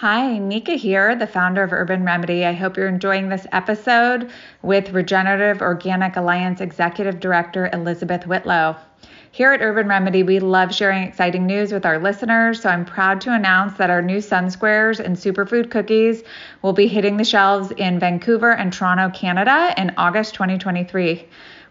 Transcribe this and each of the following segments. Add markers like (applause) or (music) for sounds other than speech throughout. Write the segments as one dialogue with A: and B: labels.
A: Hi, Neka here, the founder of Urban Remedy. I hope you're enjoying this episode with Regenerative Organic Alliance Executive Director Elizabeth Whitlow. Here at Urban Remedy, we love sharing exciting news with our listeners, so I'm proud to announce that our new Sun Squares and Superfood cookies will be hitting the shelves in Vancouver and Toronto, Canada in August 2023.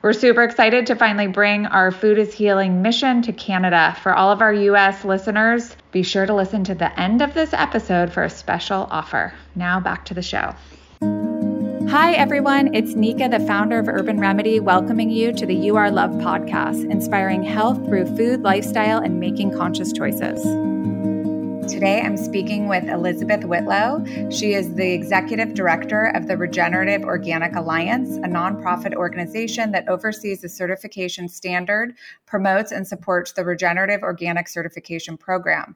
A: We're super excited to finally bring our Food is Healing mission to Canada. For all of our US listeners, be sure to listen to the end of this episode for a special offer. Now back to the show. Hi, everyone. It's Neka, the founder of Urban Remedy, welcoming you to the You Are Love podcast, inspiring health through food, lifestyle, and making conscious choices. Today, I'm speaking with Elizabeth Whitlow. She is the executive director of the Regenerative Organic Alliance, a nonprofit organization that oversees the certification standard, promotes, and supports the Regenerative Organic Certification Program.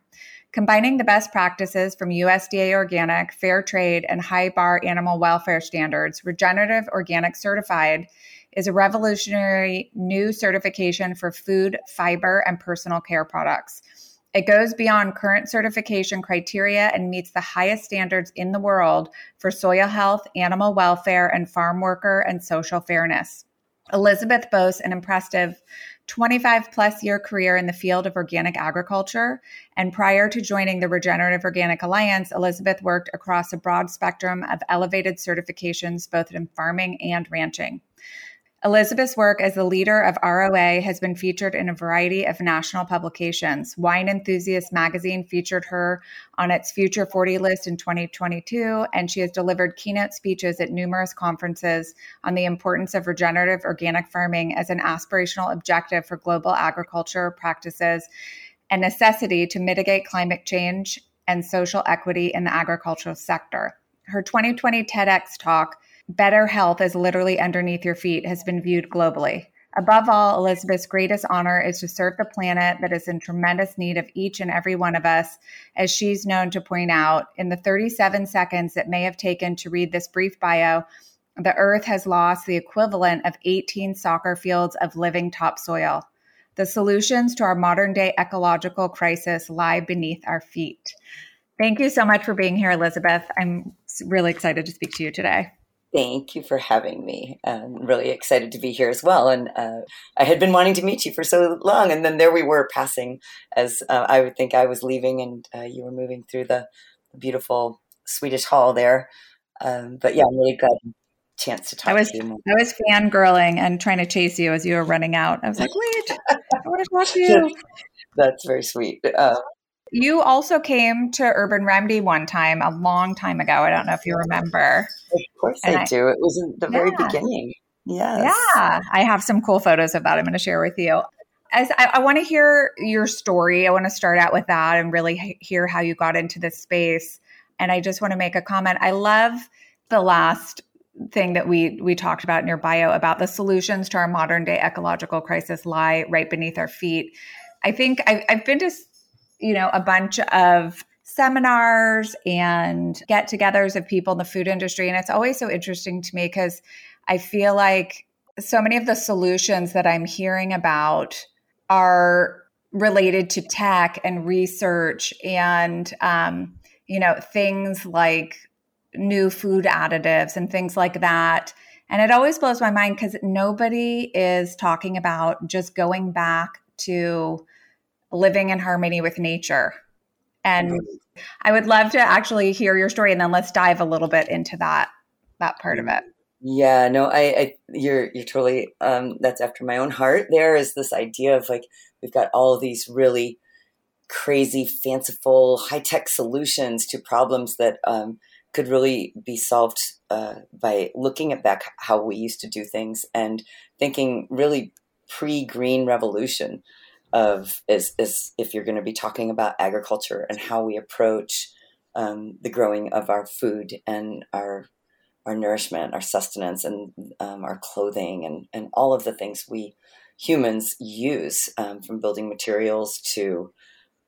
A: Combining the best practices from USDA organic, fair trade, and high bar animal welfare standards, Regenerative Organic Certified is a revolutionary new certification for food, fiber, and personal care products. It goes beyond current certification criteria and meets the highest standards in the world for soil health, animal welfare, and farm worker and social fairness. Elizabeth boasts an impressive 25 plus year career in the field of organic agriculture. And prior to joining the Regenerative Organic Alliance, Elizabeth worked across a broad spectrum of elevated certifications, both in farming and ranching. Elizabeth's work as the leader of ROA has been featured in a variety of national publications. Wine Enthusiast magazine featured her on its Future 40 list in 2022, and she has delivered keynote speeches at numerous conferences on the importance of regenerative organic farming as an aspirational objective for global agriculture practices and necessity to mitigate climate change and social equity in the agricultural sector. Her 2020 TEDx talk better health is literally underneath your feet has been viewed globally. Above all, Elizabeth's greatest honor is to serve the planet that is in tremendous need of each and every one of us, as she's known to point out. In the 37 seconds it may have taken to read this brief bio, the Earth has lost the equivalent of 18 soccer fields of living topsoil. The solutions to our modern day ecological crisis lie beneath our feet. Thank you so much for being here, Elizabeth. I'm really excited to speak to you today.
B: Thank you for having me. I'm really excited to be here as well. And uh, I had been wanting to meet you for so long, and then there we were passing as uh, I would think I was leaving, and uh, you were moving through the beautiful Swedish Hall there. Um, but yeah, I'm really glad chance to talk
A: I was,
B: to you.
A: I was fangirling and trying to chase you as you were running out. I was like, (laughs) wait, I want to talk to you.
B: That's very sweet. Uh,
A: you also came to Urban Remedy one time a long time ago. I don't know if you remember.
B: Of course I, I, do. It was in the very beginning. Yes.
A: Yeah. I have some cool photos of that I'm going to share with you. As I, I want to hear your story. I want to start out with that and really hear how you got into this space. And I just want to make a comment. I love the last thing that we we talked about in your bio about the solutions to our modern day ecological crisis lie right beneath our feet. I think I've, I've been to you know, a bunch of seminars and get togethers of people in the food industry. And it's always so interesting to me because I feel like so many of the solutions that I'm hearing about are related to tech and research and, um, you know, things like new food additives and things like that. And it always blows my mind because nobody is talking about just going back to living in harmony with nature. And I would love to actually hear your story and then let's dive a little bit into that that part of it.
B: Yeah, no, I, I you're you're totally um that's after my own heart. There is this idea of like we've got all these really crazy, fanciful, high tech solutions to problems that um, could really be solved uh, by looking at back how we used to do things and thinking really pre green revolution of is, is if you're going to be talking about agriculture and how we approach um, the growing of our food and our our nourishment, our sustenance, and um, our clothing, and and all of the things we humans use, um, from building materials to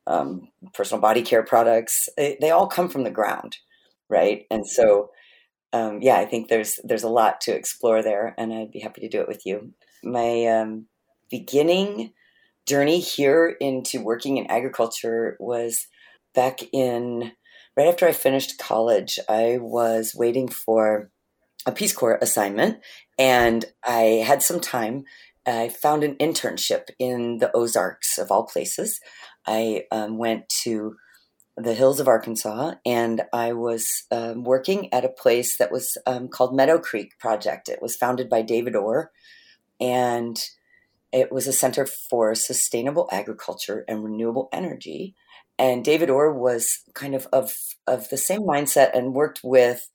B: um, personal body care products, they, all come from the ground, right? And so, um, yeah, I think there's there's a lot to explore there, and I'd be happy to do it with you. My um, beginning journey here into working in agriculture was back in right after I finished college, I was waiting for a Peace Corps assignment and I had some time. I found an internship in the Ozarks, of all places. I um, went to the hills of Arkansas, and I was um, working at a place that was um, called Meadow Creek Project. It was founded by David Orr, and it was a center for sustainable agriculture and renewable energy. And David Orr was kind of of, of the same mindset and worked with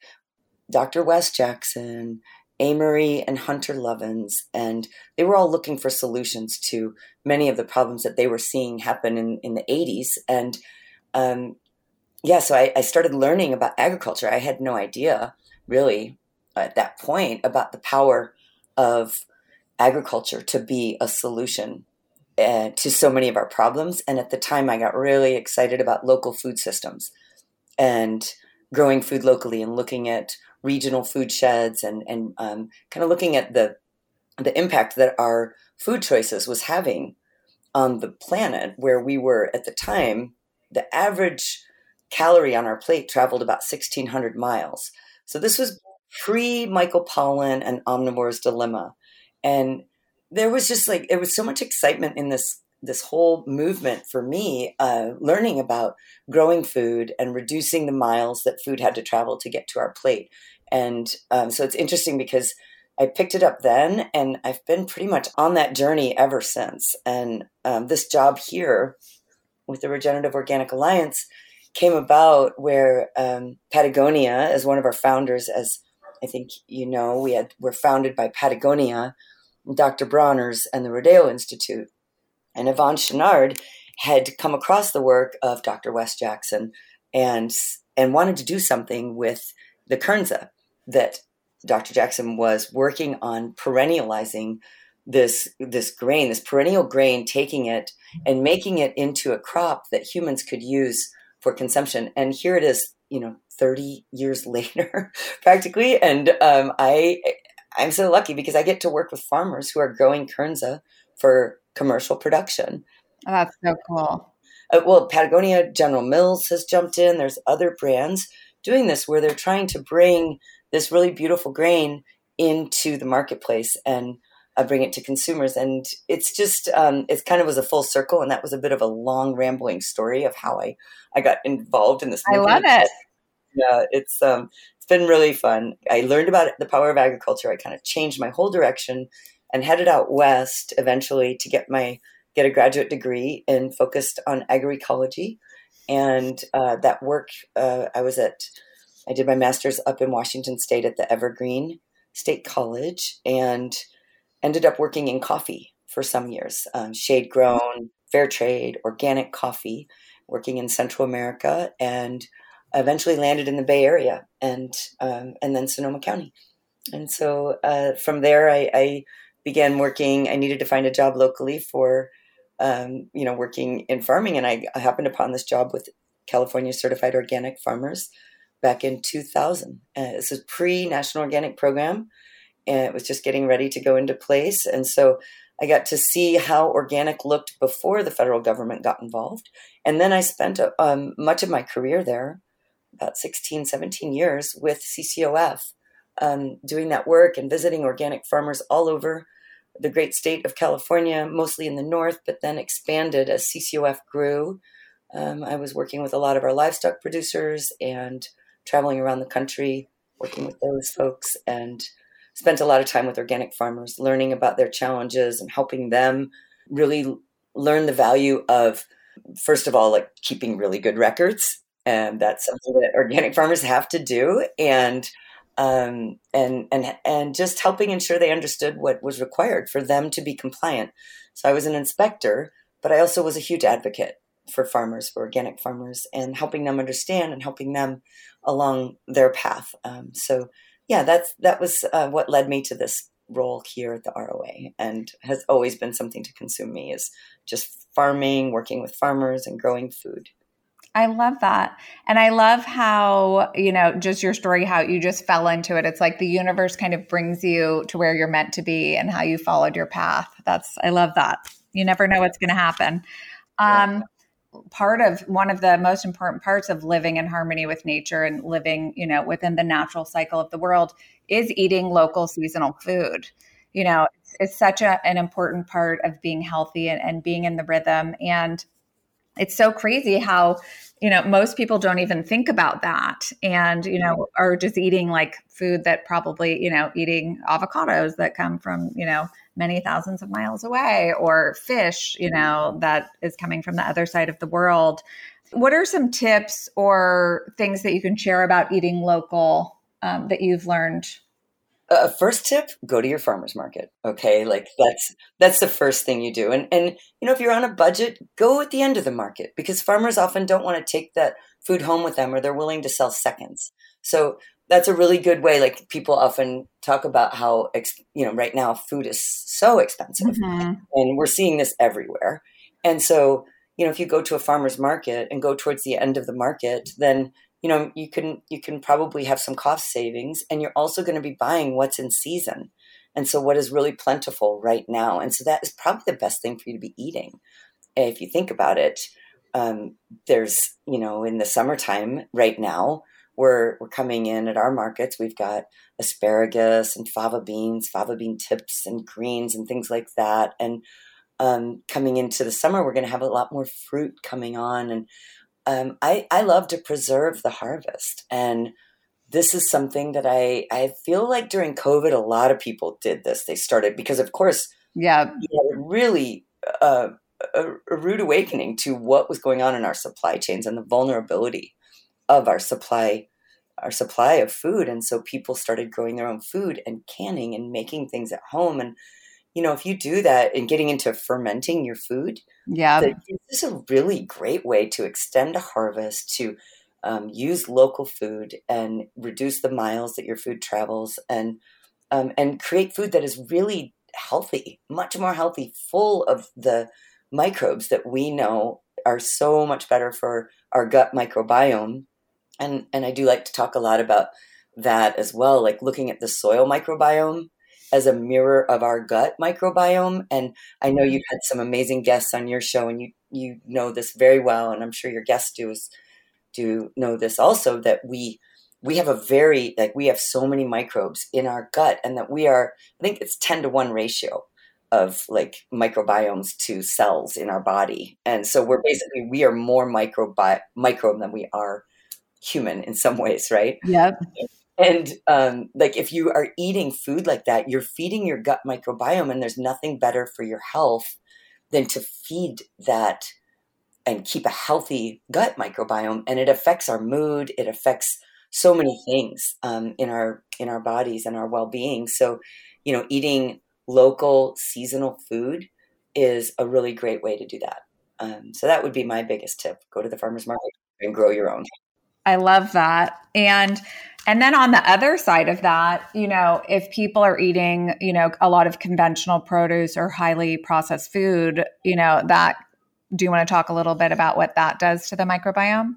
B: Dr. Wes Jackson, Amory, and Hunter Lovins, and they were all looking for solutions to many of the problems that they were seeing happen in, in the 80s. And um, yeah, so I, I started learning about agriculture. I had no idea really at that point about the power of agriculture to be a solution uh, to so many of our problems. And at the time, I got really excited about local food systems and growing food locally and looking at regional food sheds and and um, kind of looking at the the impact that our food choices was having on the planet, where we were at the time the average calorie on our plate traveled about 1600 miles. So this was pre Michael Pollan and Omnivore's Dilemma. And there was just like, it was so much excitement in this this whole movement for me, uh, learning about growing food and reducing the miles that food had to travel to get to our plate. And um, so it's interesting because I picked it up then, and I've been pretty much on that journey ever since. And um, this job here with the Regenerative Organic Alliance came about where um, Patagonia, as one of our founders, as I think you know, we had were founded by Patagonia, Dr. Bronner's, and the Rodale Institute, and Yvonne Chouinard had come across the work of Dr. Wes Jackson and and wanted to do something with the Kernza that Dr. Jackson was working on perennializing this this grain, this perennial grain, taking it and making it into a crop that humans could use for consumption. And here it is, you know, 30 years (laughs) later, practically. And um, I I'm so lucky because I get to work with farmers who are growing Kernza for commercial production.
A: Oh, that's so cool.
B: Uh, well, Patagonia General Mills has jumped in. There's other brands doing this where they're trying to bring this really beautiful grain into the marketplace and uh, bring it to consumers. And it's just, um, it kind of was a full circle. And that was a bit of a long, rambling story of how I, I got involved in this.
A: Movement. I love it.
B: Yeah, it's, um, it's been really fun. I learned about the power of agriculture. I kind of changed my whole direction and headed out west eventually to get my, get a graduate degree and focused on agroecology. And uh, that work, uh, I was at, I did my master's up in Washington State at the Evergreen State College. And ended up working in coffee for some years um, shade grown, fair trade, organic coffee, working in Central America, and eventually landed in the Bay Area and um, and then Sonoma County. And so uh, from there, I, I, began working. I needed to find a job locally for, um, you know, working in farming, and I, happened upon this job with California Certified Organic Farmers back in 2000. Uh, it's a pre-national organic program and it was just getting ready to go into place. And so I got to see how organic looked before the federal government got involved. And then I spent um, much of my career there, about 16, 17 years, with CCOF, um, doing that work and visiting organic farmers all over the great state of California, mostly in the north, but then expanded as CCOF grew. Um, I was working with a lot of our livestock producers and traveling around the country, working with those folks. And spent a lot of time with organic farmers, learning about their challenges and helping them really learn the value of, first of all, like keeping really good records. And that's something that organic farmers have to do. And um, and and and just helping ensure they understood what was required for them to be compliant. So I was an inspector, but I also was a huge advocate for farmers, for organic farmers, and helping them understand and helping them along their path. Um, so yeah, that's that was uh, what led me to this role here at the ROA, and has always been something to consume me is just farming, working with farmers, and growing food.
A: I love that. And I love how, you know, just your story, how you just fell into it. It's like the universe kind of brings you to where you're meant to be and how you followed your path. That's, I love that. You never know what's going to happen. Um, part of one of the most important parts of living in harmony with nature and living, you know, within the natural cycle of the world is eating local seasonal food. You know, it's, it's such a, an important part of being healthy and, and being in the rhythm. And it's so crazy how you know most people don't even think about that. And you know are just eating like food that probably you know eating avocados that come from you know many thousands of miles away or fish you know that is coming from the other side of the world. What are some tips or things that you can share about eating local um, that you've learned
B: uh, first tip go to your farmers market okay? Like that's that's the first thing you do. And and you know if you're on a budget go at the end of the market because farmers often don't want to take that food home with them or they're willing to sell seconds. So that's a really good way like people often talk about how you know right now food is so expensive mm-hmm. and we're seeing this everywhere. And so you know if you go to a farmers market and go towards the end of the market then you know you can you can probably have some cost savings and you're also going to be buying what's in season. And so what is really plentiful right now and so that is probably the best thing for you to be eating. If you think about it um, there's you know in the summertime right now we're we're coming in at our markets we've got asparagus and fava beans fava bean tips and greens and things like that. And um, coming into the summer we're going to have a lot more fruit coming on and um, I, I love to preserve the harvest. And this is something that I, I feel like during COVID, a lot of people did this. They started because, of course,
A: yeah,
B: really uh, a, a rude awakening to what was going on in our supply chains and the vulnerability of our supply our supply of food and so people started growing their own food and canning and making things at home and you know, if you do that and getting into fermenting your food,
A: yeah,
B: this is a really great way to extend a harvest, to um, use local food and reduce the miles that your food travels, and um, and create food that is really healthy, much more healthy, full of the microbes that we know are so much better for our gut microbiome. And and I do like to talk a lot about that as well, like looking at the soil microbiome as a mirror of our gut microbiome. And I know mm-hmm. you've had some amazing guests on your show, and you you know this very well, and I'm sure your guests do do know this also that we we have a very like we have so many microbes in our gut, and that we are I think it's ten to one ratio of like microbiomes to cells in our body, and so we're mm-hmm. basically we are more microbi- microbe than we are human in some ways, right?
A: Yep.
B: And um, like if you are eating food like that, you're feeding your gut microbiome, and there's nothing better for your health than to feed that and keep a healthy gut microbiome. And it affects our mood. It affects so many things um, in our in our bodies and our well being. So, you know, eating local seasonal food is a really great way to do that. Um, so that would be my biggest tip: go to the farmers market and grow your own.
A: I love that. And and then on the other side of that, you know, if people are eating, you know, a lot of conventional produce or highly processed food, you know, that do you want to talk a little bit about what that does to the microbiome?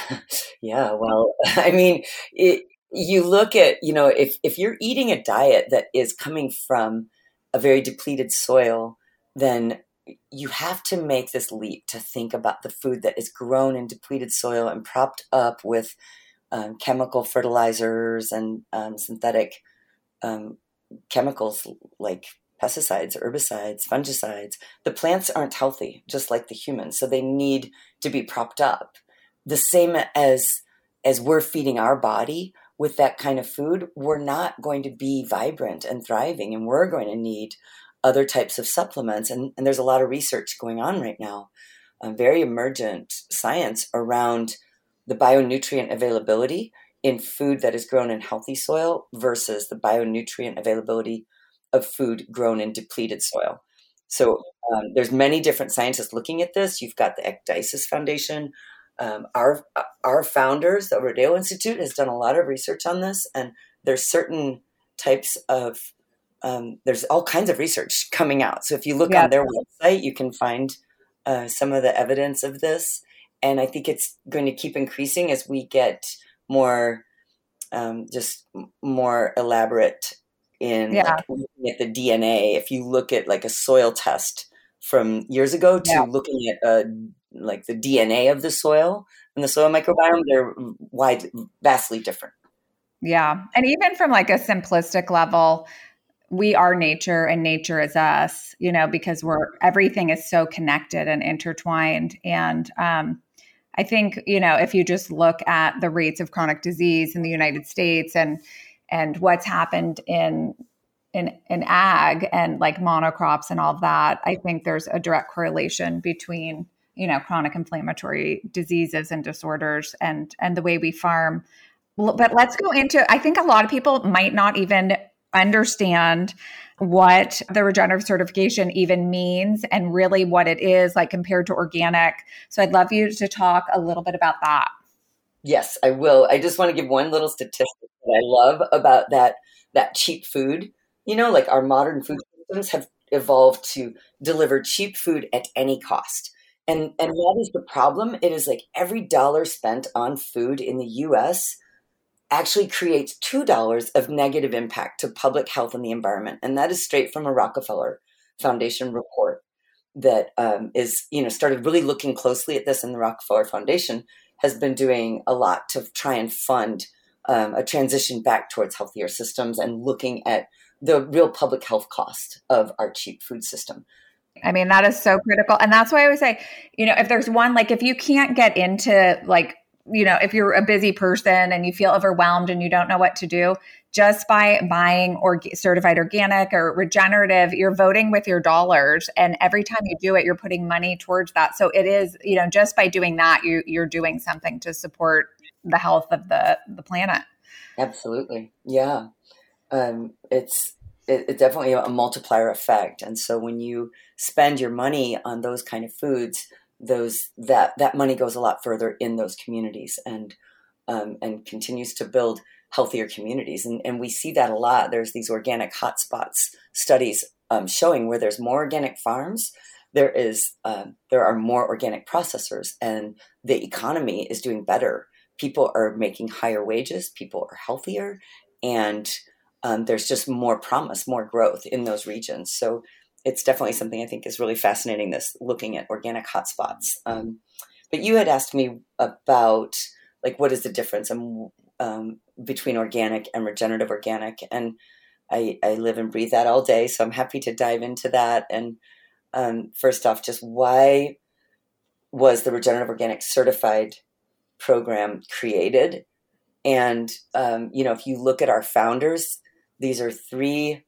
A: (laughs)
B: yeah, well, (laughs) I mean, it, you look at, you know, if if you're eating a diet that is coming from a very depleted soil, then you have to make this leap to think about the food that is grown in depleted soil and propped up with um, chemical fertilizers and um, synthetic um, chemicals like pesticides, herbicides, fungicides. The plants aren't healthy, just like the humans, so they need to be propped up. The same as as we're feeding our body with that kind of food, we're not going to be vibrant and thriving, and we're going to need other types of supplements. And, and there's a lot of research going on right now, um, very emergent science around the bionutrient availability in food that is grown in healthy soil versus the bionutrient availability of food grown in depleted soil. So um, there's many different scientists looking at this. You've got the Ecdysis Foundation. Um, our our founders, the Rodale Institute, has done a lot of research on this, and there's certain types of um, there's all kinds of research coming out. So if you look yeah. on their website, you can find uh, some of the evidence of this and I think it's going to keep increasing as we get more, um, just more elaborate in yeah. like, looking at the DNA. If you look at like a soil test from years ago to yeah. looking at a like the DNA of the soil and the soil microbiome, they're wide, vastly different.
A: Yeah. And even from like a simplistic level, we are nature and nature is us, you know, because we're everything is so connected and intertwined. And um, I think, you know, if you just look at the rates of chronic disease in the United States and and what's happened in in in ag and like monocrops and all that, I think there's a direct correlation between you know chronic inflammatory diseases and disorders and and the way we farm. But let's go into. I think a lot of people might not even understand what the regenerative certification even means and really what it is like compared to organic. So I'd love you to talk a little bit about that.
B: Yes, I will. I just want to give one little statistic that I love about that that cheap food you know, like our modern food systems have evolved to deliver cheap food at any cost. And and that is the problem. It is like every dollar spent on food in the US actually creates $2 of negative impact to public health and the environment. And that is straight from a Rockefeller Foundation report that um, is, you know, started really looking closely at this. And the Rockefeller Foundation has been doing a lot to try and fund um, a transition back towards healthier systems and looking at the real public health cost of our cheap food system.
A: I mean, that is so critical. And that's why I always say, you know, if there's one, like if you can't get into like, you know, if you're a busy person and you feel overwhelmed and you don't know what to do, just by buying or certified organic or regenerative, you're voting with your dollars. And every time you do it, you're putting money towards that. So it is, you know, just by doing that, you, you're doing something to support the health of the, the planet.
B: Absolutely. Yeah um, it's it, it's definitely a multiplier effect. And so when you spend your money on those kind of foods, those that that money goes a lot further in those communities and um, and continues to build healthier communities. And, and we see that a lot. There's these organic hotspots studies um, showing where there's more organic farms, there is uh, there are more organic processors, and the economy is doing better. People are making higher wages. People are healthier, and um, there's just more promise, more growth in those regions. So it's definitely something I think is really fascinating. This looking at organic hotspots. Um, but you had asked me about like what is the difference um, between organic and regenerative organic, and I, I, live and breathe that all day. So I'm happy to dive into that. And um, first off, just why was the regenerative organic certified program created? And um, you know, if you look at our founders, these are three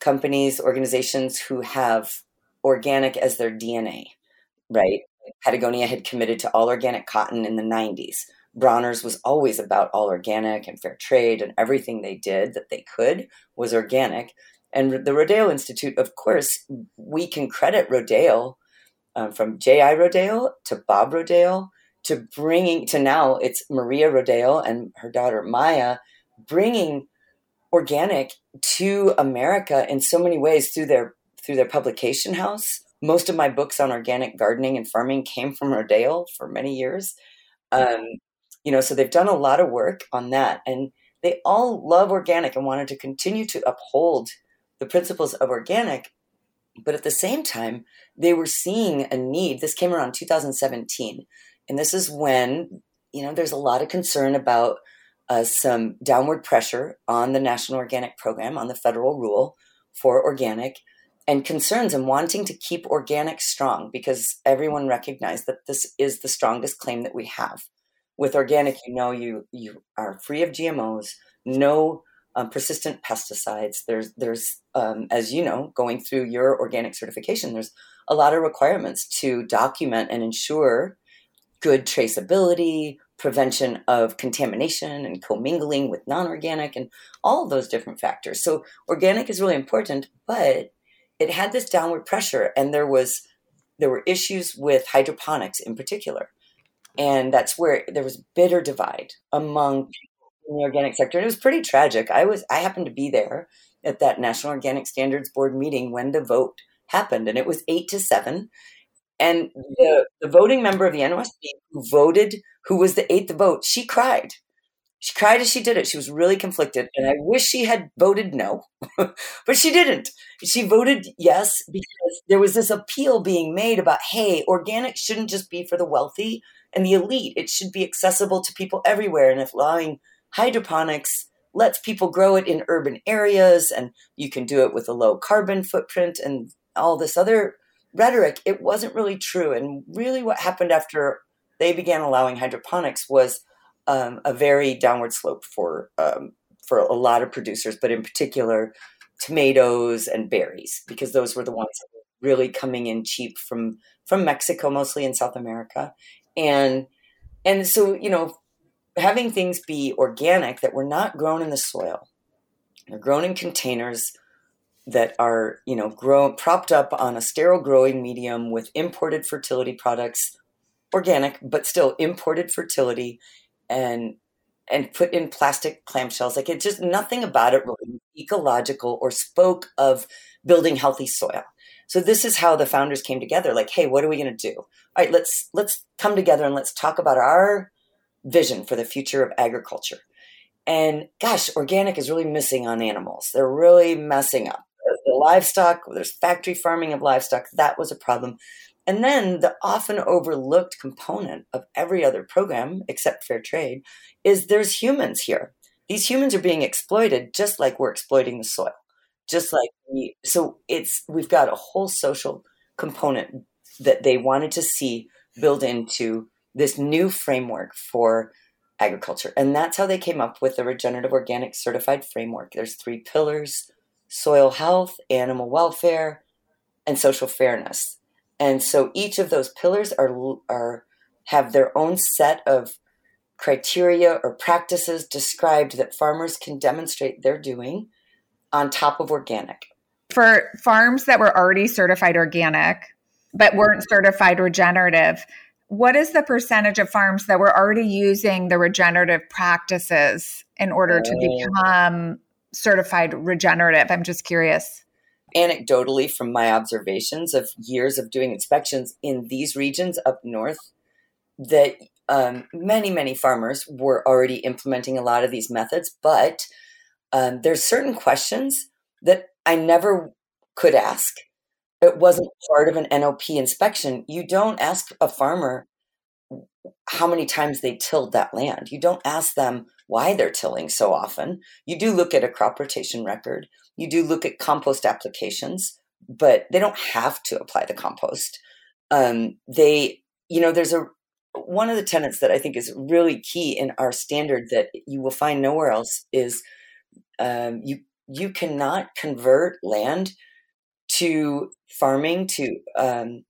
B: companies, organizations who have organic as their DNA, right? Patagonia had committed to all organic cotton in the 90s. Bronner's was always about all organic and fair trade, and everything they did that they could was organic. And the Rodale Institute, of course, we can credit Rodale um, from J.I. Rodale to Bob Rodale to bringing to now it's Maria Rodale and her daughter Maya bringing organic to America in so many ways through their through their publication house. Most of my books on organic gardening and farming came from Rodale for many years. Um, you know, so they've done a lot of work on that, and they all love organic and wanted to continue to uphold the principles of organic. But at the same time, they were seeing a need. This came around 2017, and this is when you know there's a lot of concern about uh, some downward pressure on the National Organic Program, on the federal rule for organic, and concerns and wanting to keep organic strong because everyone recognized that this is the strongest claim that we have. With organic, you know you you are free of GMOs, no um, persistent pesticides. There's there's um, as you know, going through your organic certification, there's a lot of requirements to document and ensure good traceability, prevention of contamination and commingling with non-organic and all of those different factors. So organic is really important, but it had this downward pressure and there was there were issues with hydroponics in particular. And that's where there was bitter divide among people in the organic sector. And it was pretty tragic. I was I happened to be there at that National Organic Standards Board meeting when the vote happened and it was 8 to 7 and the, the voting member of the NOSB who voted, who was the eighth vote, she cried. She cried as she did it. She was really conflicted. And I wish she had voted no, (laughs) but she didn't. She voted yes because there was this appeal being made about hey, organic shouldn't just be for the wealthy and the elite. It should be accessible to people everywhere. And if allowing hydroponics lets people grow it in urban areas and you can do it with a low carbon footprint and all this other rhetoric, it wasn't really true. And really, what happened after they began allowing hydroponics was um, a very downward slope for um, for a lot of producers, but in particular, tomatoes and berries, because those were the ones were really coming in cheap from from Mexico, mostly in South America, and and so you know, having things be organic that were not grown in the soil, they're grown in containers that are you know grown propped up on a sterile growing medium with imported fertility products organic but still imported fertility and and put in plastic clamshells. Like it just nothing about it really ecological or spoke of building healthy soil. So this is how the founders came together. Like, hey, what are we going to do? All right, let's let's come together and let's talk about our vision for the future of agriculture. And gosh, organic is really missing on animals. They're really messing up livestock. There's factory farming of livestock. That was a problem. And then the often overlooked component of every other program, except fair trade, is there's humans here. These humans are being exploited just like we're exploiting the soil. Just like we, so it's, we've got a whole social component that they wanted to see build into this new framework for agriculture. And that's how they came up with the regenerative organic certified framework. There's three pillars soil health, animal welfare, and social fairness. And so each of those pillars are, are have their own set of criteria or practices described that farmers can demonstrate they're doing on top of organic.
A: For farms that were already certified organic but weren't certified regenerative, what is the percentage of farms that were already using the regenerative practices in order to oh. become certified regenerative? I'm just curious.
B: Anecdotally from my observations of years of doing inspections in these regions up north that um, many many farmers were already implementing a lot of these methods but um, there's certain questions that i never could ask. It wasn't part of an nop inspection. You don't ask a farmer how many times they tilled that land. You don't ask them why they're tilling so often. You do look at a crop rotation record. You do look at compost applications, but they don't have to apply the compost. Um, they, you know, there's a one of the tenets that I think is really key in our standard that you will find nowhere else is um, you you cannot convert land to farming to um,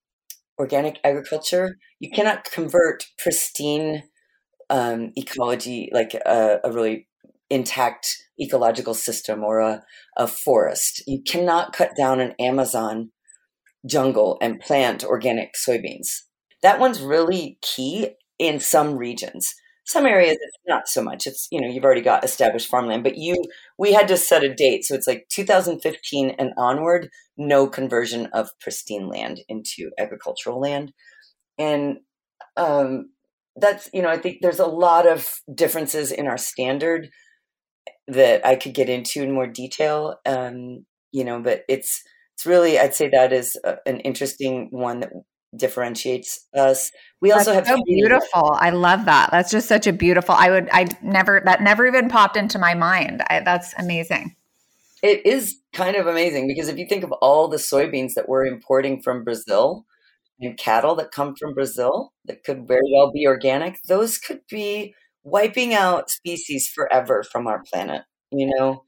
B: organic agriculture. You cannot convert pristine um, ecology like a, a really intact ecological system or a, a forest. You cannot cut down an Amazon jungle and plant organic soybeans. That one's really key in some regions. Some areas it's not so much. It's you know you've already got established farmland, but you we had to set a date, so it's like 2015 and onward. No conversion of pristine land into agricultural land, and um, that's you know I think there's a lot of differences in our standard that I could get into in more detail. Um, you know, but it's it's really I'd say that is a, an interesting one that differentiates us. We also
A: That's
B: have
A: so beautiful. I love that. That's just such a beautiful. I would I never that never even popped into my mind. I, that's amazing.
B: It is kind of amazing because if you think of all the soybeans that we're importing from Brazil and cattle that come from Brazil that could very well be organic, those could be wiping out species forever from our planet. You know,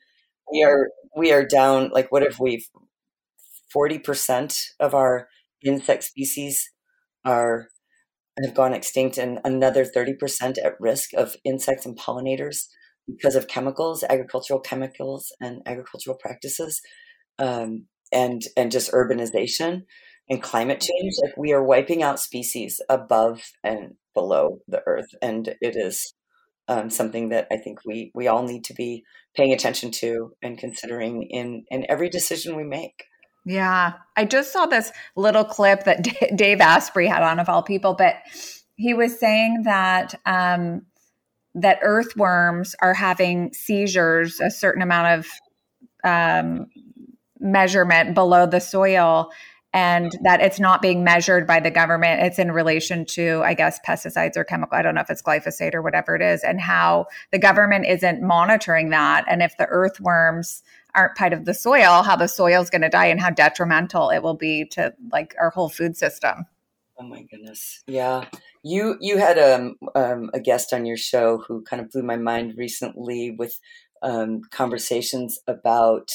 B: we are we are down like what if we've 40% of our insect species are have gone extinct and another 30% at risk of insects and pollinators because of chemicals, agricultural chemicals and agricultural practices. Um, and and just urbanization and climate change like we are wiping out species above and below the earth and it is um, something that I think we we all need to be paying attention to and considering in in every decision we make.
A: Yeah, I just saw this little clip that (laughs) D- Dave Asprey had on of all people, but he was saying that um, that earthworms are having seizures, a certain amount of um, measurement below the soil and that it's not being measured by the government. It's in relation to, I guess, pesticides or chemical. I don't know if it's glyphosate or whatever it is, and how the government isn't monitoring that. And if the earthworms aren't part of the soil, how the soil is going to die and how detrimental it will be to like our whole food system.
B: Oh my goodness. Yeah. You you had um, um, a guest on your show who kind of blew my mind recently with um, conversations about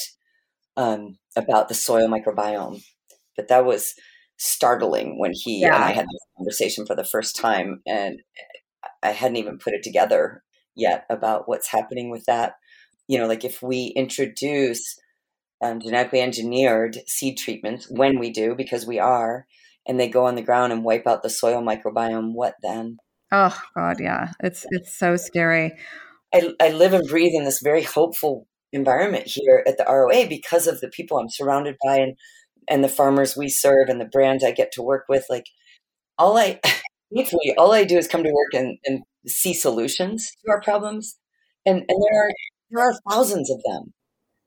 B: um, about the soil microbiome but that was startling when he yeah. and I had this conversation for the first time, and I hadn't even put it together yet about what's happening with that. You know, like if we introduce um, genetically engineered seed treatments when we do, because we are, and they go on the ground and wipe out the soil microbiome, what then?
A: Oh God, yeah, it's it's so scary.
B: I, I live and breathe in this very hopeful environment here at the ROA because of the people I'm surrounded by and and the farmers we serve and the brands I get to work with, like all I (laughs) all I do is come to work and, and see solutions to our problems. And and there are there are thousands of them,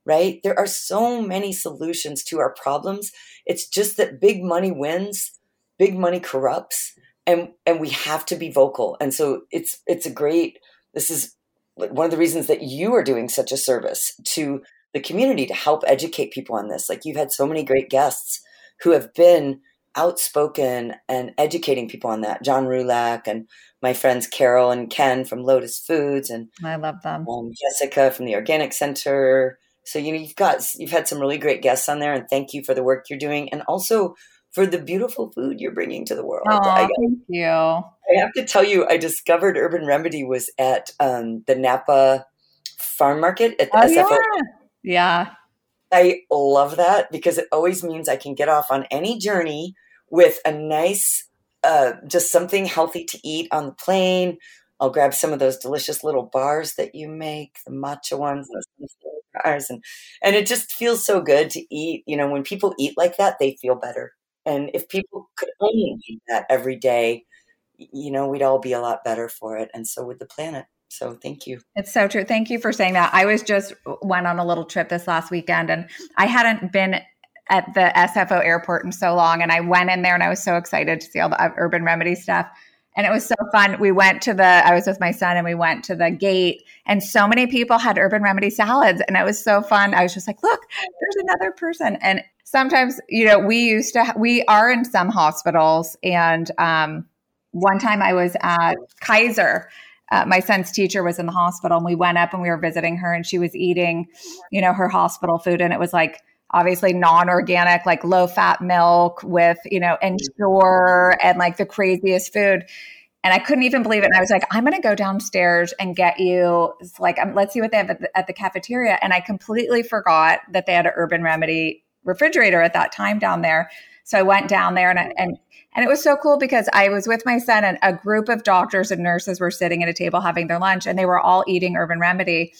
B: right? There are so many solutions to our problems. It's just that big money wins, big money corrupts, and and we have to be vocal. And so it's it's a great this is one of the reasons that you are doing such a service to the community to help educate people on this. Like you've had so many great guests who have been outspoken and educating people on that. John Roulac and my friends Carol and Ken from Lotus Foods and
A: I love them.
B: Um, Jessica from the Organic Center. So you know you've got you've had some really great guests on there, and thank you for the work you're doing, and also for the beautiful food you're bringing to the world.
A: I, thank you.
B: I have to tell you, I discovered Urban Remedy was at um, the Napa Farm Market at the
A: oh, SFO. Yeah. Yeah.
B: I love that because it always means I can get off on any journey with a nice, uh, just something healthy to eat on the plane. I'll grab some of those delicious little bars that you make, the matcha ones, bars, and and it just feels so good to eat. You know, when people eat like that, they feel better. And if people could only eat that every day, you know, we'd all be a lot better for it, and so would the planet. So thank you.
A: It's so true. Thank you for saying that. I was just went on a little trip this last weekend and I hadn't been at the SFO airport in so long and I went in there and I was so excited to see all the urban remedy stuff. And it was so fun. We went to the, I was with my son and we went to the gate, and so many people had urban remedy salads. And it was so fun. I was just like, look, there's another person. And sometimes, you know, we used to, we are in some hospitals. And um, one time I was at Kaiser uh, my son's teacher was in the hospital and we went up and we were visiting her and she was eating you know her hospital food and it was like obviously non-organic like low fat milk with you know ensure and like the craziest food. And i couldn't even believe it. And i was like i'm going to go downstairs and get you it's like um, let's see what they have at the, at the cafeteria. And i completely forgot that they had an urban remedy refrigerator at that time down there. So i went down there and, I, and and it was so cool because I was with my son and a group of doctors and nurses were sitting at a table having their lunch and they were all eating Urban Remedy.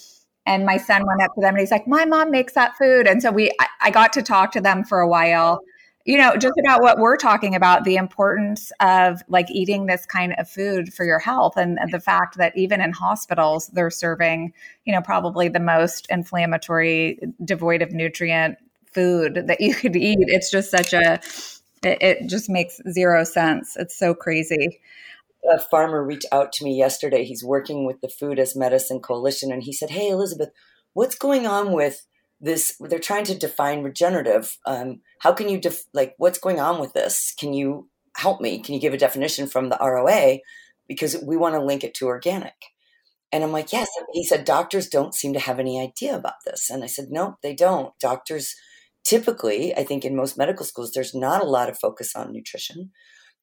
A: And my son went up to them and he's like, My mom makes that food. And so we I, I got to talk to them for a while you know just about what we're talking about the importance of like eating this kind of food for your health and, and, the fact that even in hospitals they're serving you know probably the most inflammatory devoid of nutrient food that you (laughs) could eat it's just such a it, it just makes zero sense. It's so crazy.
B: A farmer reached out to me yesterday. He's working with the Food as Medicine Coalition, and he said, "Hey, Elizabeth, what's going on with this? They're trying to define regenerative. Um, how can you def- like what's going on with this? Can you help me? Can you give a definition from the ROA because we want to link it to organic?" And I'm like, "Yes." He said, "Doctors don't seem to have any idea about this," and I said, "No, they don't. Doctors." typically, I think in most medical schools, there's not a lot of focus on nutrition.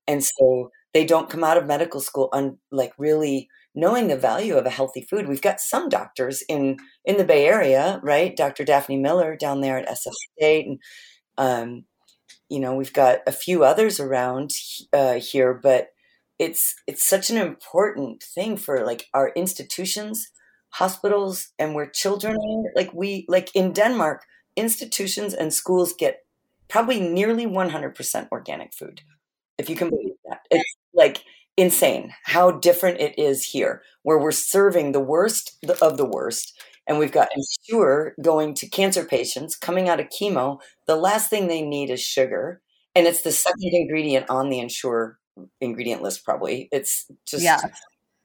B: And so they don't come out of medical school on like really knowing the value of a healthy food. We've got some doctors in in the Bay Area, right? Dr. Daphne Miller down there at SF State, and um, you know we've got a few others around uh, here, but it's it's such an important thing for like our institutions, hospitals, and where children. Like we like in Denmark, institutions and schools get probably nearly 100% organic food if you can believe it's like insane how different it is here, where we're serving the worst of the worst. And we've got Ensure going to cancer patients coming out of chemo. The last thing they need is sugar. And it's the second mm-hmm. ingredient on the Ensure ingredient list, probably. It's just yeah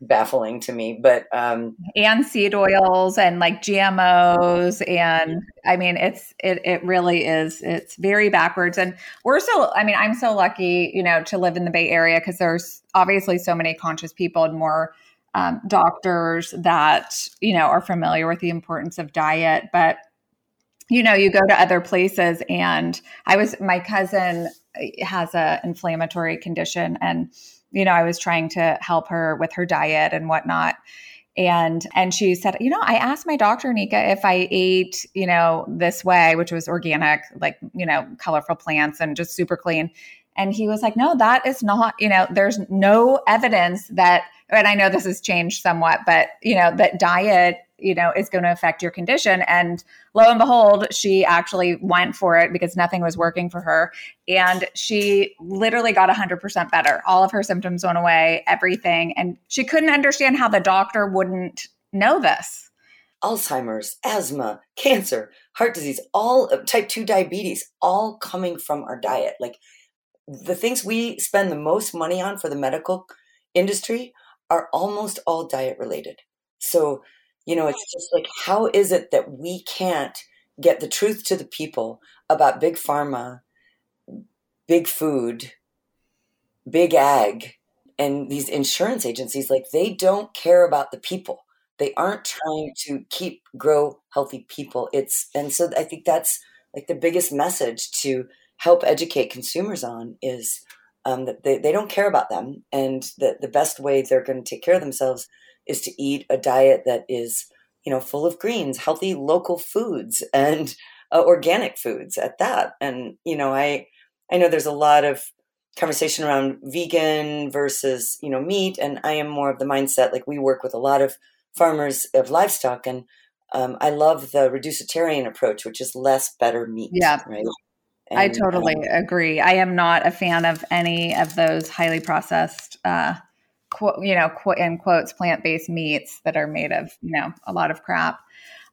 B: baffling to me but um
A: and seed oils and like gmos and i mean it's it, it really is it's very backwards. And we're so i mean i'm so lucky you know to live in the bay area because there's obviously so many conscious people and more um, doctors that you know are familiar with the importance of diet. But you know you go to other places and i was my cousin has a inflammatory condition and you know, I was trying to help her with her diet and whatnot. And and she said, you know, I asked my doctor, Neka, if I ate, you know, this way, which was organic, like, you know, colorful plants and just super clean. And he was like, no, that is not, you know, there's no evidence that, and I know this has changed somewhat, but, you know, that diet you know is going to affect your condition. And lo and behold she actually went for it because nothing was working for her. And she literally got 100% better. All of her symptoms went away everything. And she couldn't understand how the doctor wouldn't know this.
B: Alzheimer's asthma cancer heart disease all type 2 diabetes all coming from our diet. Like the things we spend the most money on for the medical industry are almost all diet related. So you know, it's just like, how is it that we can't get the truth to the people about big pharma, big food, big ag, and these insurance agencies? Like, they don't care about the people. They aren't trying to keep, grow healthy people. It's, and so I think that's like the biggest message to help educate consumers on is um, that they, they don't care about them and that the best way they're going to take care of themselves is to eat a diet that is, you know, full of greens, healthy local foods, and uh, organic foods at that. And you know, I I know there's a lot of conversation around vegan versus you know meat, and I am more of the mindset like we work with a lot of farmers of livestock, and um, I love the reducitarian approach, which is less better meat.
A: Yeah. Right. And, I totally um, agree. I am not a fan of any of those highly processed uh, you know, in quotes, plant based meats that are made of, you know, a lot of crap.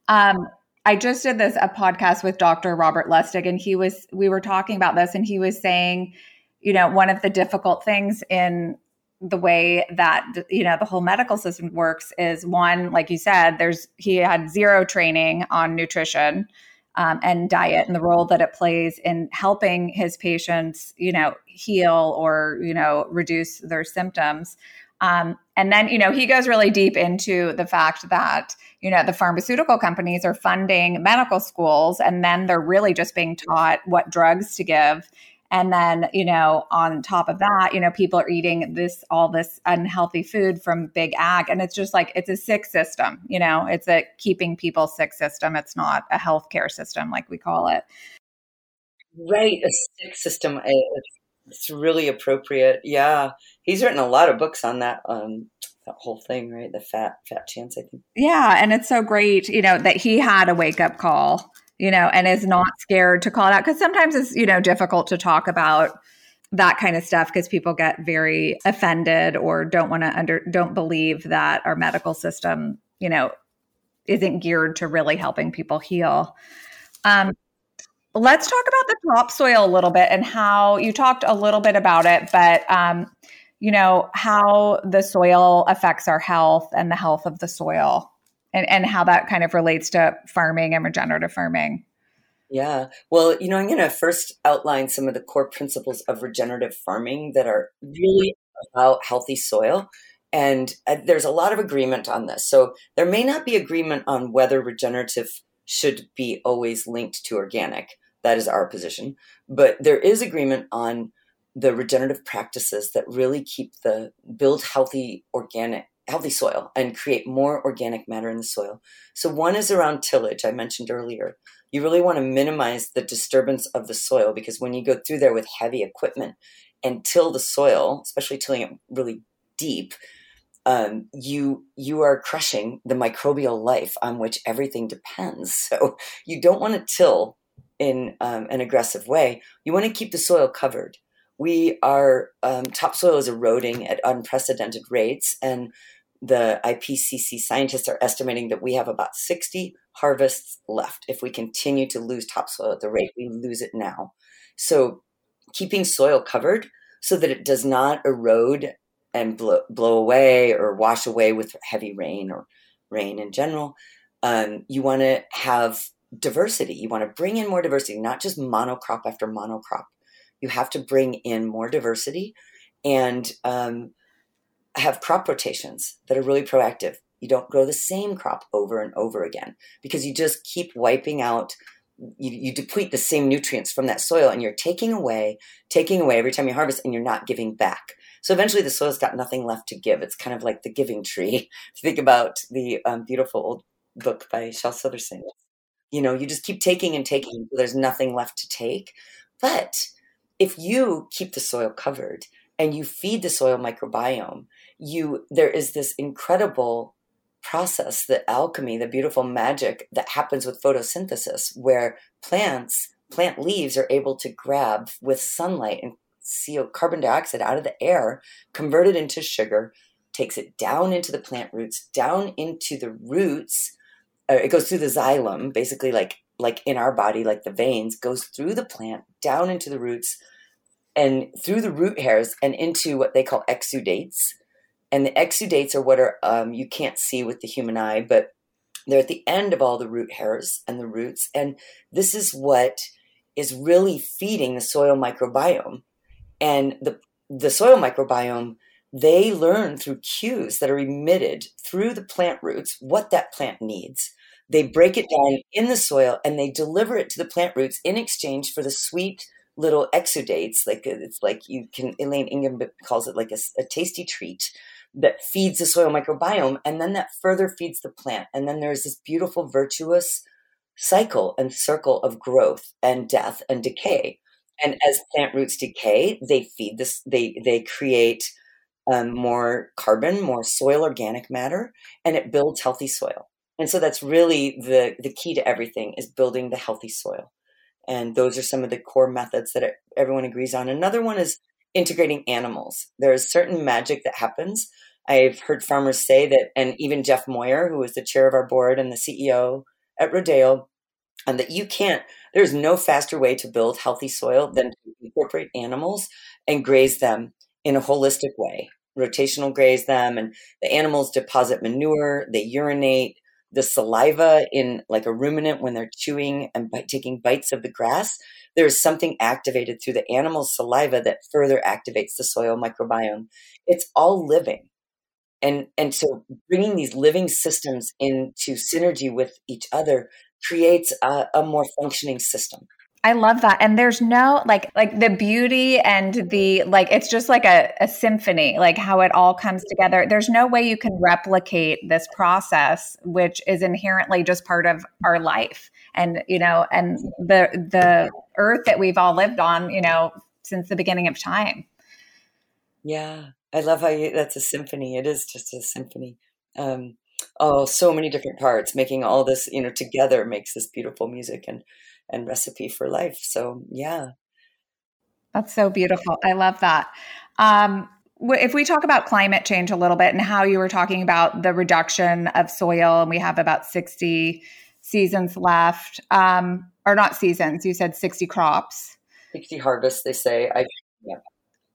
A: Um, I just did this a podcast with Dr. Robert Lustig, and he was we were talking about this, and he was saying, you know, one of the difficult things in the way that you know the whole medical system works is one, like you said, there's he had zero training on nutrition. Um, and diet and the role that it plays in helping his patients, you know, heal or you know reduce their symptoms. Um, and then, you know, he goes really deep into the fact that, you know, the pharmaceutical companies are funding medical schools and then they're really just being taught what drugs to give. And then, you know, on top of that, you know, people are eating this, all this unhealthy food from big ag. And it's just like, it's a sick system, you know, it's a keeping people sick system. It's not a healthcare system like we call it.
B: Right. A sick system. It's really appropriate. Yeah, he's written a lot of books on that um, that whole thing, right? The fat fat chance, I think.
A: Yeah, and it's so great, you know, that he had a wake up call, you know, and is not scared to call it out because sometimes it's you know difficult to talk about that kind of stuff because people get very offended or don't want to under don't believe that our medical system, you know, isn't geared to really helping people heal. Um, Let's talk about the topsoil a little bit and how you talked a little bit about it, but um, you know how the soil affects our health and the health of the soil, and and how that kind of relates to farming and regenerative farming.
B: Yeah. Well, you know, I'm going to first outline some of the core principles of regenerative farming that are really about healthy soil. And uh, there's a lot of agreement on this. So there may not be agreement on whether regenerative should be always linked to organic. That is our position. But there is agreement on the regenerative practices that really keep the build healthy organic healthy soil and create more organic matter in the soil. So one is around tillage I mentioned earlier. You really want to minimize the disturbance of the soil because when you go through there with heavy equipment and till the soil, especially tilling it really deep, um, you you are crushing the microbial life on which everything depends. (laughs) So you don't want to till in um, an aggressive way, you want to keep the soil covered we are um, topsoil is eroding at unprecedented rates, and the IPCC scientists are estimating that we have about 60 harvests left if we continue to lose topsoil at the rate we lose it now. So, keeping soil covered so that it does not erode and blow, blow away or wash away with heavy rain or rain in general. Um, you want to have diversity. You want to bring in more diversity, not just monocrop after monocrop. You have to bring in more diversity and um, have crop rotations that are really proactive. You don't grow the same crop over and over again because you just keep wiping out. You, you deplete the same nutrients from that soil and you're taking away, taking away every time you harvest and you're not giving back. So eventually the soil's got nothing left to give. It's kind of like the giving tree. (laughs) Think about the um, beautiful old book by Shel Silverstein. You know, you just keep taking and taking. There's nothing left to take. But if you keep the soil covered and you feed the soil microbiome, you there is this incredible process, the alchemy, the beautiful magic that happens with photosynthesis, where plants, plant leaves are able to grab with sunlight and CO carbon dioxide out of the air, convert it into sugar, takes it down into the plant roots, down into the roots. It goes through the xylem, basically like like in our body, like the veins, goes through the plant, down into the roots, and through the root hairs and into what they call exudates. And the exudates are what are um, you can't see with the human eye, but they're at the end of all the root hairs and the roots. And this is what is really feeding the soil microbiome. And the the soil microbiome, they learn through cues that are emitted through the plant roots what that plant needs. They break it down in the soil and they deliver it to the plant roots in exchange for the sweet little exudates. Like it's like you can, Elaine Ingham calls it like a, a tasty treat that feeds the soil microbiome. And then that further feeds the plant. And then there's this beautiful, virtuous cycle and circle of growth and death and decay. And as plant roots decay, they feed this, they, they create um, more carbon, more soil organic matter, and it builds healthy soil. And so that's really the, the key to everything is building the healthy soil. And those are some of the core methods that everyone agrees on. Another one is integrating animals. There is certain magic that happens. I've heard farmers say that, and even Jeff Moyer, who is the chair of our board and the CEO at Rodale, and that you can't, there's no faster way to build healthy soil than to incorporate animals and graze them in a holistic way. Rotational graze them, and the animals deposit manure, they urinate, the saliva in like a ruminant when they're chewing and taking bites of the grass, there's something activated through the animal's saliva that further activates the soil microbiome. It's all living. And, and so bringing these living systems into synergy with each other creates a, a more functioning system.
A: I love that. And there's no like like the beauty and the like it's just like a, a symphony, like how it all comes together. There's no way you can replicate this process, which is inherently just part of our life. And you know, and the the earth that we've all lived on, you know, since the beginning of time.
B: Yeah. I love how you that's a symphony. It is just a symphony. Um oh so many different parts making all this you know together makes this beautiful music and and recipe for life. So yeah.
A: That's so beautiful. I love that. Um, if we talk about climate change a little bit and how you were talking about the reduction of soil, and we have about 60 seasons left, um, or not seasons, you said 60 crops.
B: 60 harvests, they say. I, yeah.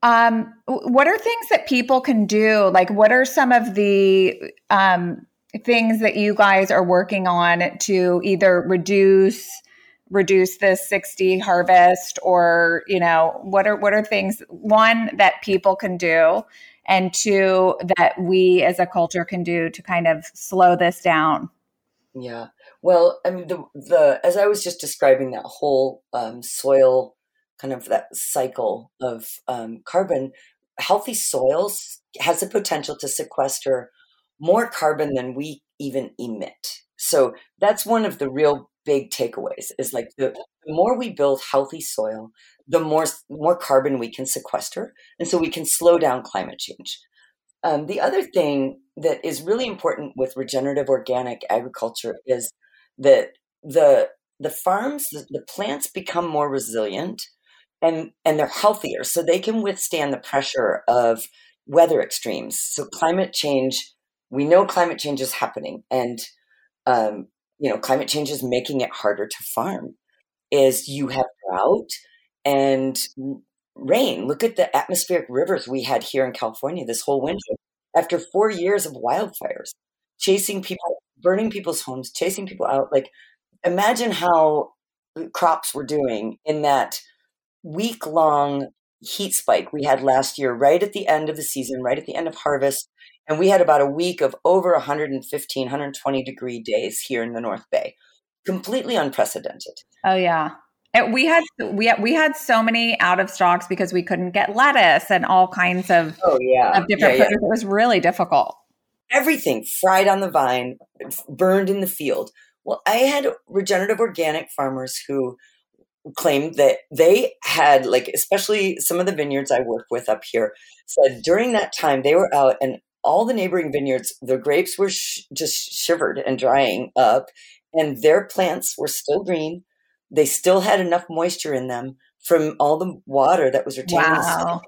A: Um, what are things that people can do? Like, what are some of the um, things that you guys are working on to either reduce reduce this 60 harvest or you know what are what are things one that people can do and two that we as a culture can do to kind of slow this down.
B: Yeah. Well i mean the the as i was just describing that whole um, soil kind of that cycle of um, carbon healthy soils has the potential to sequester more carbon than we even emit. So that's one of the real big takeaways is like the, the more we build healthy soil, the more more carbon we can sequester, and so we can slow down climate change. Um, the other thing that is really important with regenerative organic agriculture is that the the farms, the, the plants become more resilient and and they're healthier so they can withstand the pressure of weather extremes so climate change we know climate change is happening and um, you know climate change is making it harder to farm is you have drought and rain. Look at the atmospheric rivers we had here in california this whole winter after four years of wildfires chasing people burning people's homes chasing people out. Like imagine how uh, crops were doing in that week long heat spike we had last year, right at the end of the season, right at the end of harvest. And we had about a week of over 115, 120 degree days here in the North Bay. Completely unprecedented.
A: Oh, yeah. And we had we had, we had so many out of stocks because we couldn't get lettuce and all kinds of
B: oh yeah
A: of different
B: yeah, yeah.
A: It was really difficult.
B: Everything fried on the vine, burned in the field. Well, I had regenerative organic farmers who claimed that they had like especially some of the vineyards I work with up here said during that time they were out and all the neighboring vineyards the grapes were sh- just shivered and drying up and their plants were still green. They still had enough moisture in them from all the water that was retained
A: wow.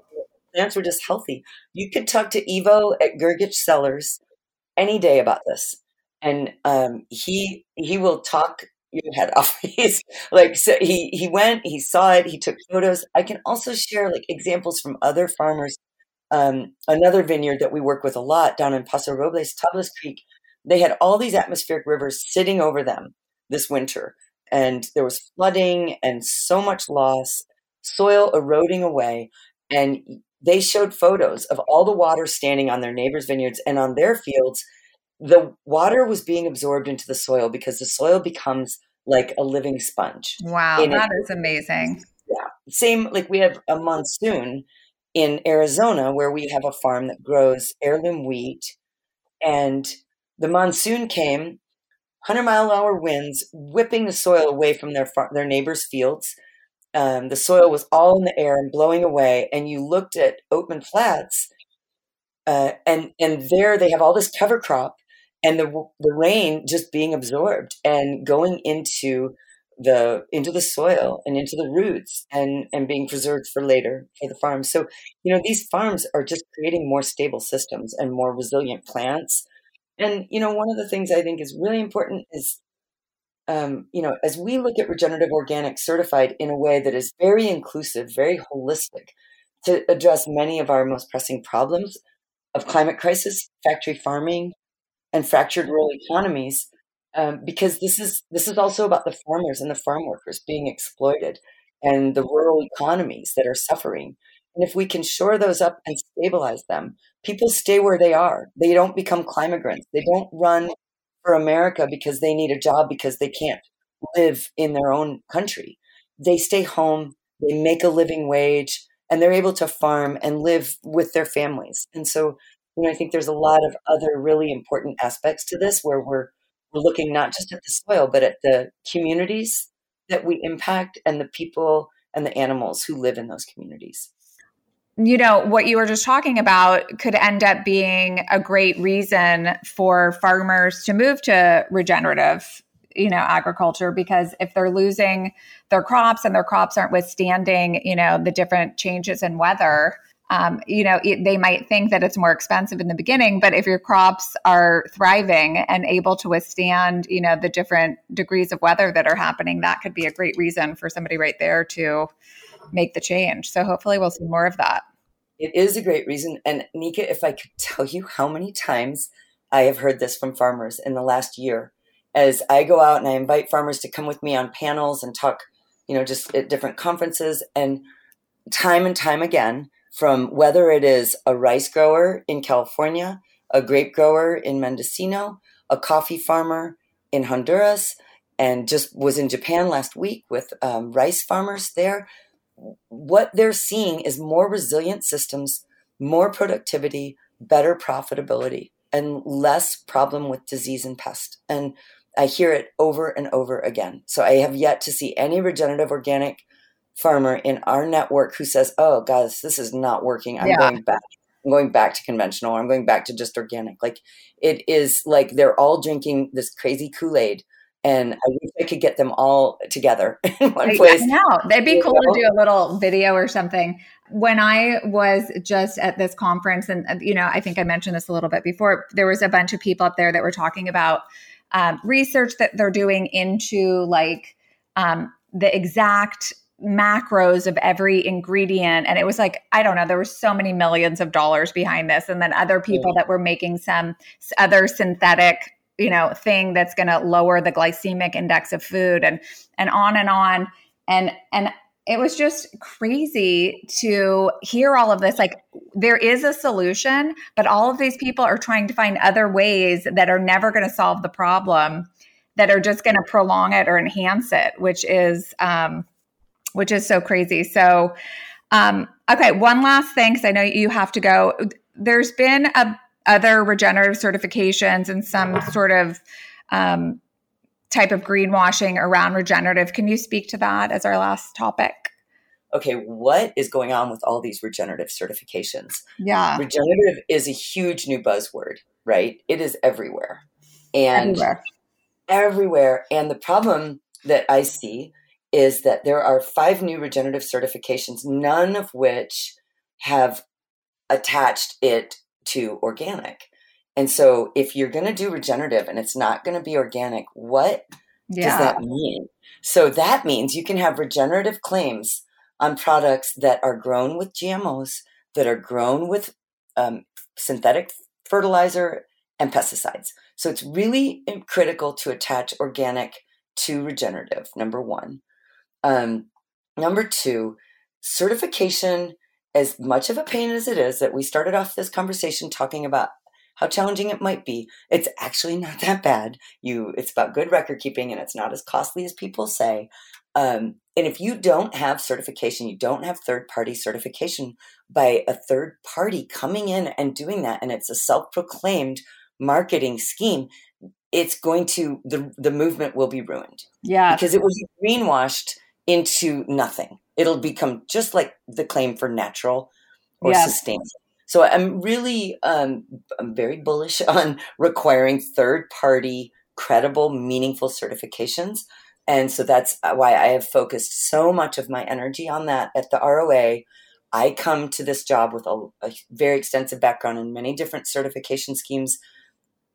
B: plants were just healthy. You could talk to Ivo at Grgich Cellars any day about this and um, he he will talk your head off. He's like, so he, he went, he saw it, he took photos. I can also share like examples from other farmers. Um, another vineyard that we work with a lot down in Paso Robles, Tablas Creek, they had all these atmospheric rivers sitting over them this winter. And there was flooding and so much loss, soil eroding away. And they showed photos of all the water standing on their neighbors' vineyards and on their fields the water was being absorbed into the soil because the soil becomes like a living sponge.
A: Wow, and that it, is amazing.
B: Yeah. Same like we have a monsoon in Arizona where we have a farm that grows heirloom wheat and the monsoon came 100 mile an hour winds whipping the soil away from their far- their neighbors fields um, the soil was all in the air and blowing away and you looked at oatman flats uh, and and there they have all this cover crop and the the rain just being absorbed and going into the into the soil and into the roots and and being preserved for later for the farm. So you know these farms are just creating more stable systems and more resilient plants. And you know one of the things i think is really important is um, you know as we look at regenerative organic certified in a way that is very inclusive very holistic to address many of our most pressing problems of climate crisis factory farming and fractured rural economies um, because this is this is also about the farmers and the farm workers being exploited and the rural economies that are suffering. And if we can shore those up and stabilize them people stay where they are. They don't become climigrants they don't run for america because they need a job because they can't live in their own country. They stay home they make a living wage and they're able to farm and live with their families. And so you know, I think there's a lot of other really important aspects to this where we're we're looking not just at the soil, but at the communities that we impact and the people and the animals who live in those communities.
A: You know, what you were just talking about could end up being a great reason for farmers to move to regenerative you know agriculture because if they're losing their crops and their crops aren't withstanding you know the different changes in weather um, you know, it, they might think that it's more expensive in the beginning, but if your crops are thriving and able to withstand, you know, the different degrees of weather that are happening, that could be a great reason for somebody right there to make the change. So hopefully we'll see more of that.
B: It is a great reason. And Neka, if I could tell you how many times I have heard this from farmers in the last year, as I go out and I invite farmers to come with me on panels and talk, you know, just at different conferences and time and time again, from whether it is a rice grower in California, a grape grower in Mendocino, a coffee farmer in Honduras, and just was in Japan last week with um, rice farmers there. What they're seeing is more resilient systems, more productivity, better profitability, and less problem with disease and pest. And I hear it over and over again. So I have yet to see any regenerative organic farmer in our network who says, "Oh, guys, this is not working. I'm yeah. going back. I'm going back to conventional. I'm going back to just organic." Like it is like they're all drinking this crazy Kool Aid, And I wish I could get them all together (laughs) in one place.
A: I know. It'd be cool to do a little video or something. When I was just at this conference, and, you know, I think I mentioned this a little bit before, there was a bunch of people up there that were talking about um, research that they're doing into like um, the exact macros of every ingredient and it was like i don't know there were so many millions of dollars behind this and then other people yeah. that were making some other synthetic you know thing that's going to lower the glycemic index of food and and on and on and and it was just crazy to hear all of this like there is a solution but all of these people are trying to find other ways that are never going to solve the problem that are just going to prolong it or enhance it which is um which is so crazy. So, um, okay, one last thing, because I know you have to go. There's been a, other regenerative certifications and some sort of um, type of greenwashing around regenerative. Can you speak to that as our last topic?
B: Okay, what is going on with all these regenerative certifications?
A: Yeah.
B: Regenerative is a huge new buzzword, right? It is everywhere. And everywhere. everywhere. And the problem that I see is that there are five new regenerative certifications, none of which have attached it to organic. And so if you're going to do regenerative and it's not going to be organic, what yeah. does that mean? So that means you can have regenerative claims on products that are grown with GMOs, that are grown with um, synthetic fertilizer and pesticides. So it's really critical to attach organic to regenerative, number one. Um, number two, certification, as much of a pain as it is that we started off this conversation talking about how challenging it might be, it's actually not that bad. You, it's about good record keeping, and it's not as costly as people say. Um, and if you don't have certification, you don't have third party certification by a third party coming in and doing that, and it's a self proclaimed marketing scheme, it's going to the the movement will be ruined.
A: Yeah,
B: because it will be greenwashed into nothing. It'll become just like the claim for natural or sustainable. So I'm really um, I'm very bullish (laughs) on requiring third party credible meaningful certifications and so that's why I have focused so much of my energy on that at the ROA. I come to this job with a, a very extensive background in many different certification schemes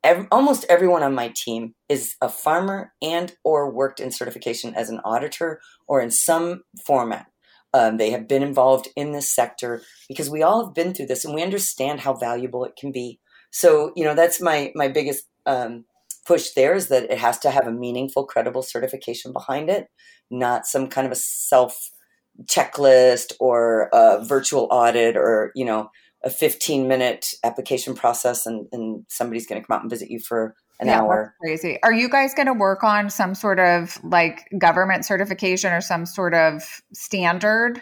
B: every, almost everyone on my team is a farmer and or worked in certification as an auditor or in some format. Um, they have been involved in this sector because we all have been through this and we understand how valuable it can be. So you know that's my my biggest um, push there is that it has to have a meaningful credible certification behind it not some kind of a self checklist or a virtual audit or you know a 15 minute application process and, and somebody's going to come out and visit you for an yeah, hour.
A: crazy. Are you guys going to work on some sort of like government certification or some sort of standard?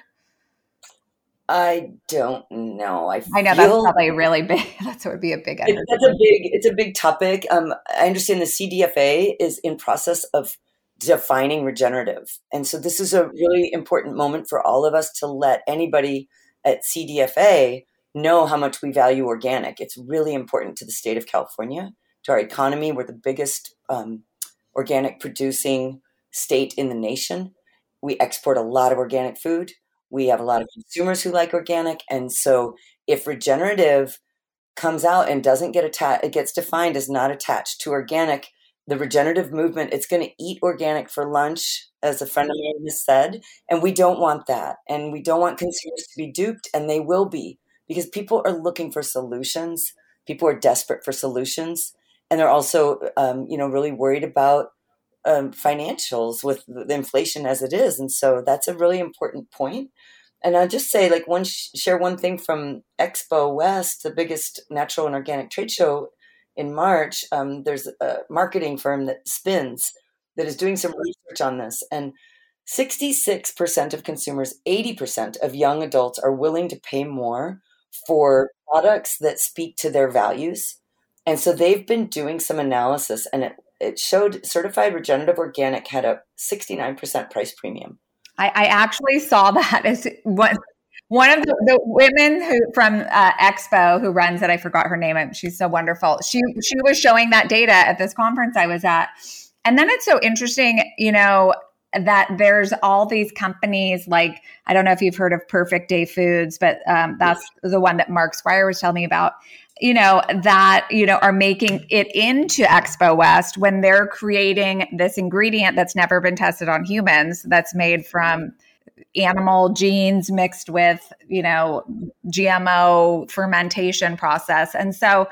B: I don't know. I,
A: I know that's probably really big. (laughs) That's what would be a big.
B: That's a big. It's a big topic. Um, I understand the CDFA is in process of defining regenerative, and so this is a really important moment for all of us to let anybody at CDFA know how much we value organic. It's really important to the state of California, to our economy. We're the biggest um, organic producing state in the nation. We export a lot of organic food. We have a lot of consumers who like organic. And so if regenerative comes out and doesn't get attached, it gets defined as not attached to organic, the regenerative movement, it's going to eat organic for lunch, as a friend of mine has said. And we don't want that. And we don't want consumers to be duped, and they will be because people are looking for solutions. People are desperate for solutions, and they're also, um, you know, really worried about um, financials with the inflation as it is, and so that's a really important point. And I'll just say, like, one share one thing from Expo West, the biggest natural and organic trade show in March. Um, there's a marketing firm that spins that is doing some research on this, and 66% of consumers, 80% of young adults are willing to pay more for products that speak to their values. And so they've been doing some analysis and it, it showed certified regenerative organic had a 69% price premium.
A: I, I actually saw (laughs) that as one, one of the, the women who from uh, Expo who runs it, I forgot her name. She's so wonderful. She she was showing that data at this conference I was at, And then it's so interesting, you know, that there's all these companies like I don't know if you've heard of Perfect Day Foods, but um, that's the one that Mark Squire was telling me about. You know that you know are making it into Expo West when they're creating this ingredient that's never been tested on humans, that's made from animal genes mixed with you know GMO fermentation process, and so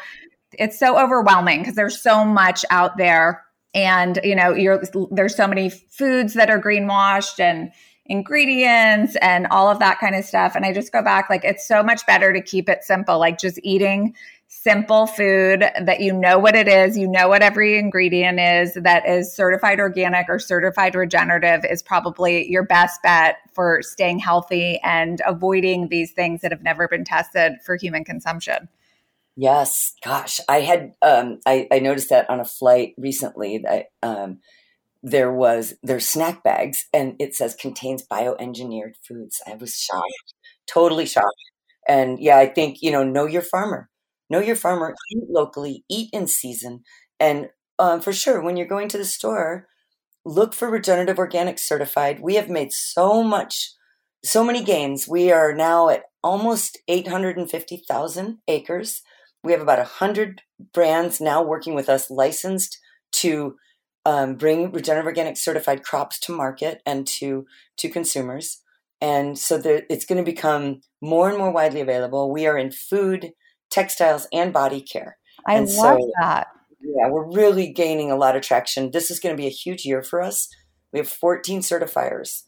A: it's so overwhelming because there's so much out there and you know there's so many foods that are greenwashed and ingredients and all of that kind of stuff. And i just go back like it's so much better to keep it simple like just eating simple food that you know what it is you know what every ingredient is that is certified organic or certified regenerative is probably your best bet for staying healthy and avoiding these things that have never been tested for human consumption
B: Yes, gosh, I had um, I, I noticed that on a flight recently that um, there was there's snack bags and it says contains bioengineered foods. I was shocked, totally shocked. And yeah, I think you know, know your farmer, know your farmer, eat locally, eat in season, and um, for sure, when you're going to the store, look for regenerative organic certified. We have made so much, so many gains. We are now at almost 850,000 acres we have about 100 brands now working with us licensed to um, bring regenerative organic certified crops to market and to to consumers. And so it's going to become more and more widely available. We are in food textiles and body care.
A: I
B: and
A: love so, that.
B: Yeah we're really gaining a lot of traction. This is going to be a huge year for us. We have 14 certifiers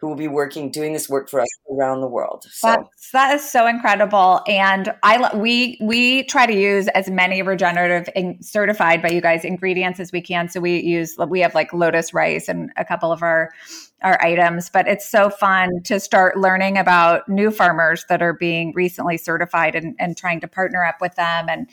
B: who will be working doing this work for us around the world. So
A: That's, that is so incredible, and I we we try to use as many regenerative and certified by you guys ingredients as we can. So we use we have like lotus rice and a couple of our our items, but it's so fun to start learning about new farmers that are being recently certified and, and trying to partner up with them and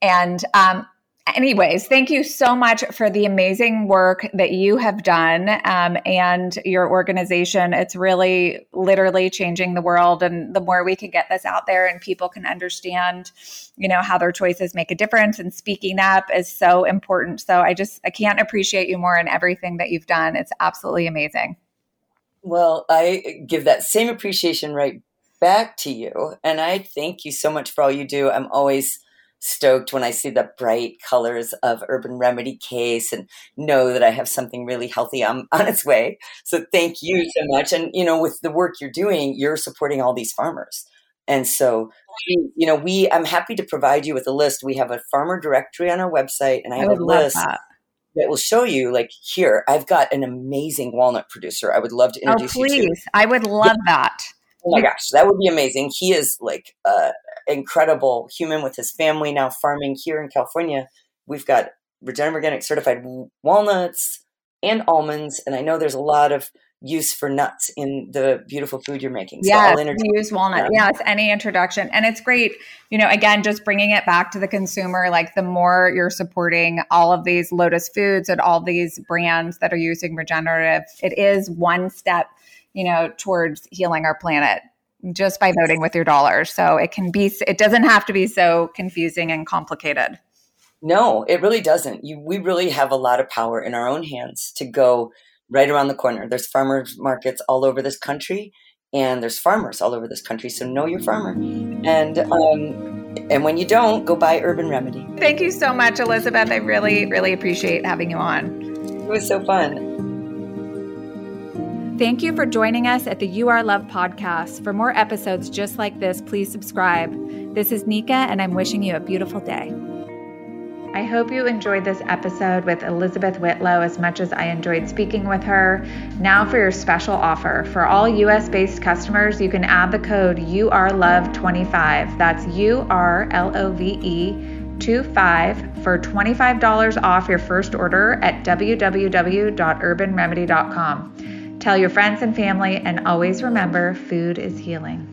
A: and um, anyways, thank you so much for the amazing work that you have done um, and your organization. It's really literally changing the world. And the more we can get this out there and people can understand, you know, how their choices make a difference and speaking up is so important. So I just, I can't appreciate you more in everything that you've done. It's absolutely amazing.
B: Well, I give that same appreciation right back to you. And I thank you so much for all you do. I'm always stoked when I see the bright colors of Urban Remedy case and know that I have something really healthy on, (laughs) on its way. So thank you so much. And, you know, with the work you're doing, you're supporting all these farmers. And so, you know, we, I'm happy to provide you with a list. We have a farmer directory on our website and I have I a list. That. that. will show you like here i've got an amazing walnut producer i would love to oh, introduce oh, please. you to
A: i would love that
B: oh my gosh that would be amazing he is like uh, incredible human with his family now farming here in California. We've got regenerative organic certified walnuts and almonds, and I know there's a lot of use for nuts in the beautiful food you're making.
A: So yeah, use walnut. Yeah, it's any introduction, and it's great. You know, again, just bringing it back to the consumer. Like the more you're supporting all of these Lotus Foods and all these brands that are using regenerative, it is one step, you know, towards healing our planet just by voting with your dollars. So it can be, it doesn't have to be so confusing and complicated.
B: No, it really doesn't. You, we really have a lot of power in our own hands to go right around the corner. There's farmers markets all over this country, and there's farmers all over this country. So know your farmer, and um, and when you don't, go buy Urban Remedy.
A: Thank you so much, Elizabeth. I really, really appreciate having you on.
B: It was so fun.
A: Thank you for joining us at the You Are Love podcast. For more episodes just like this, please subscribe. This is Neka, and I'm wishing you a beautiful day. I hope you enjoyed this episode with Elizabeth Whitlow as much as I enjoyed speaking with her. Now, for your special offer. For all US based customers, you can add the code URLOVE25. That's U R L O V E. 25 for $25 off your first order at www.urbanremedy.com. Tell your friends and family, and always remember food is healing.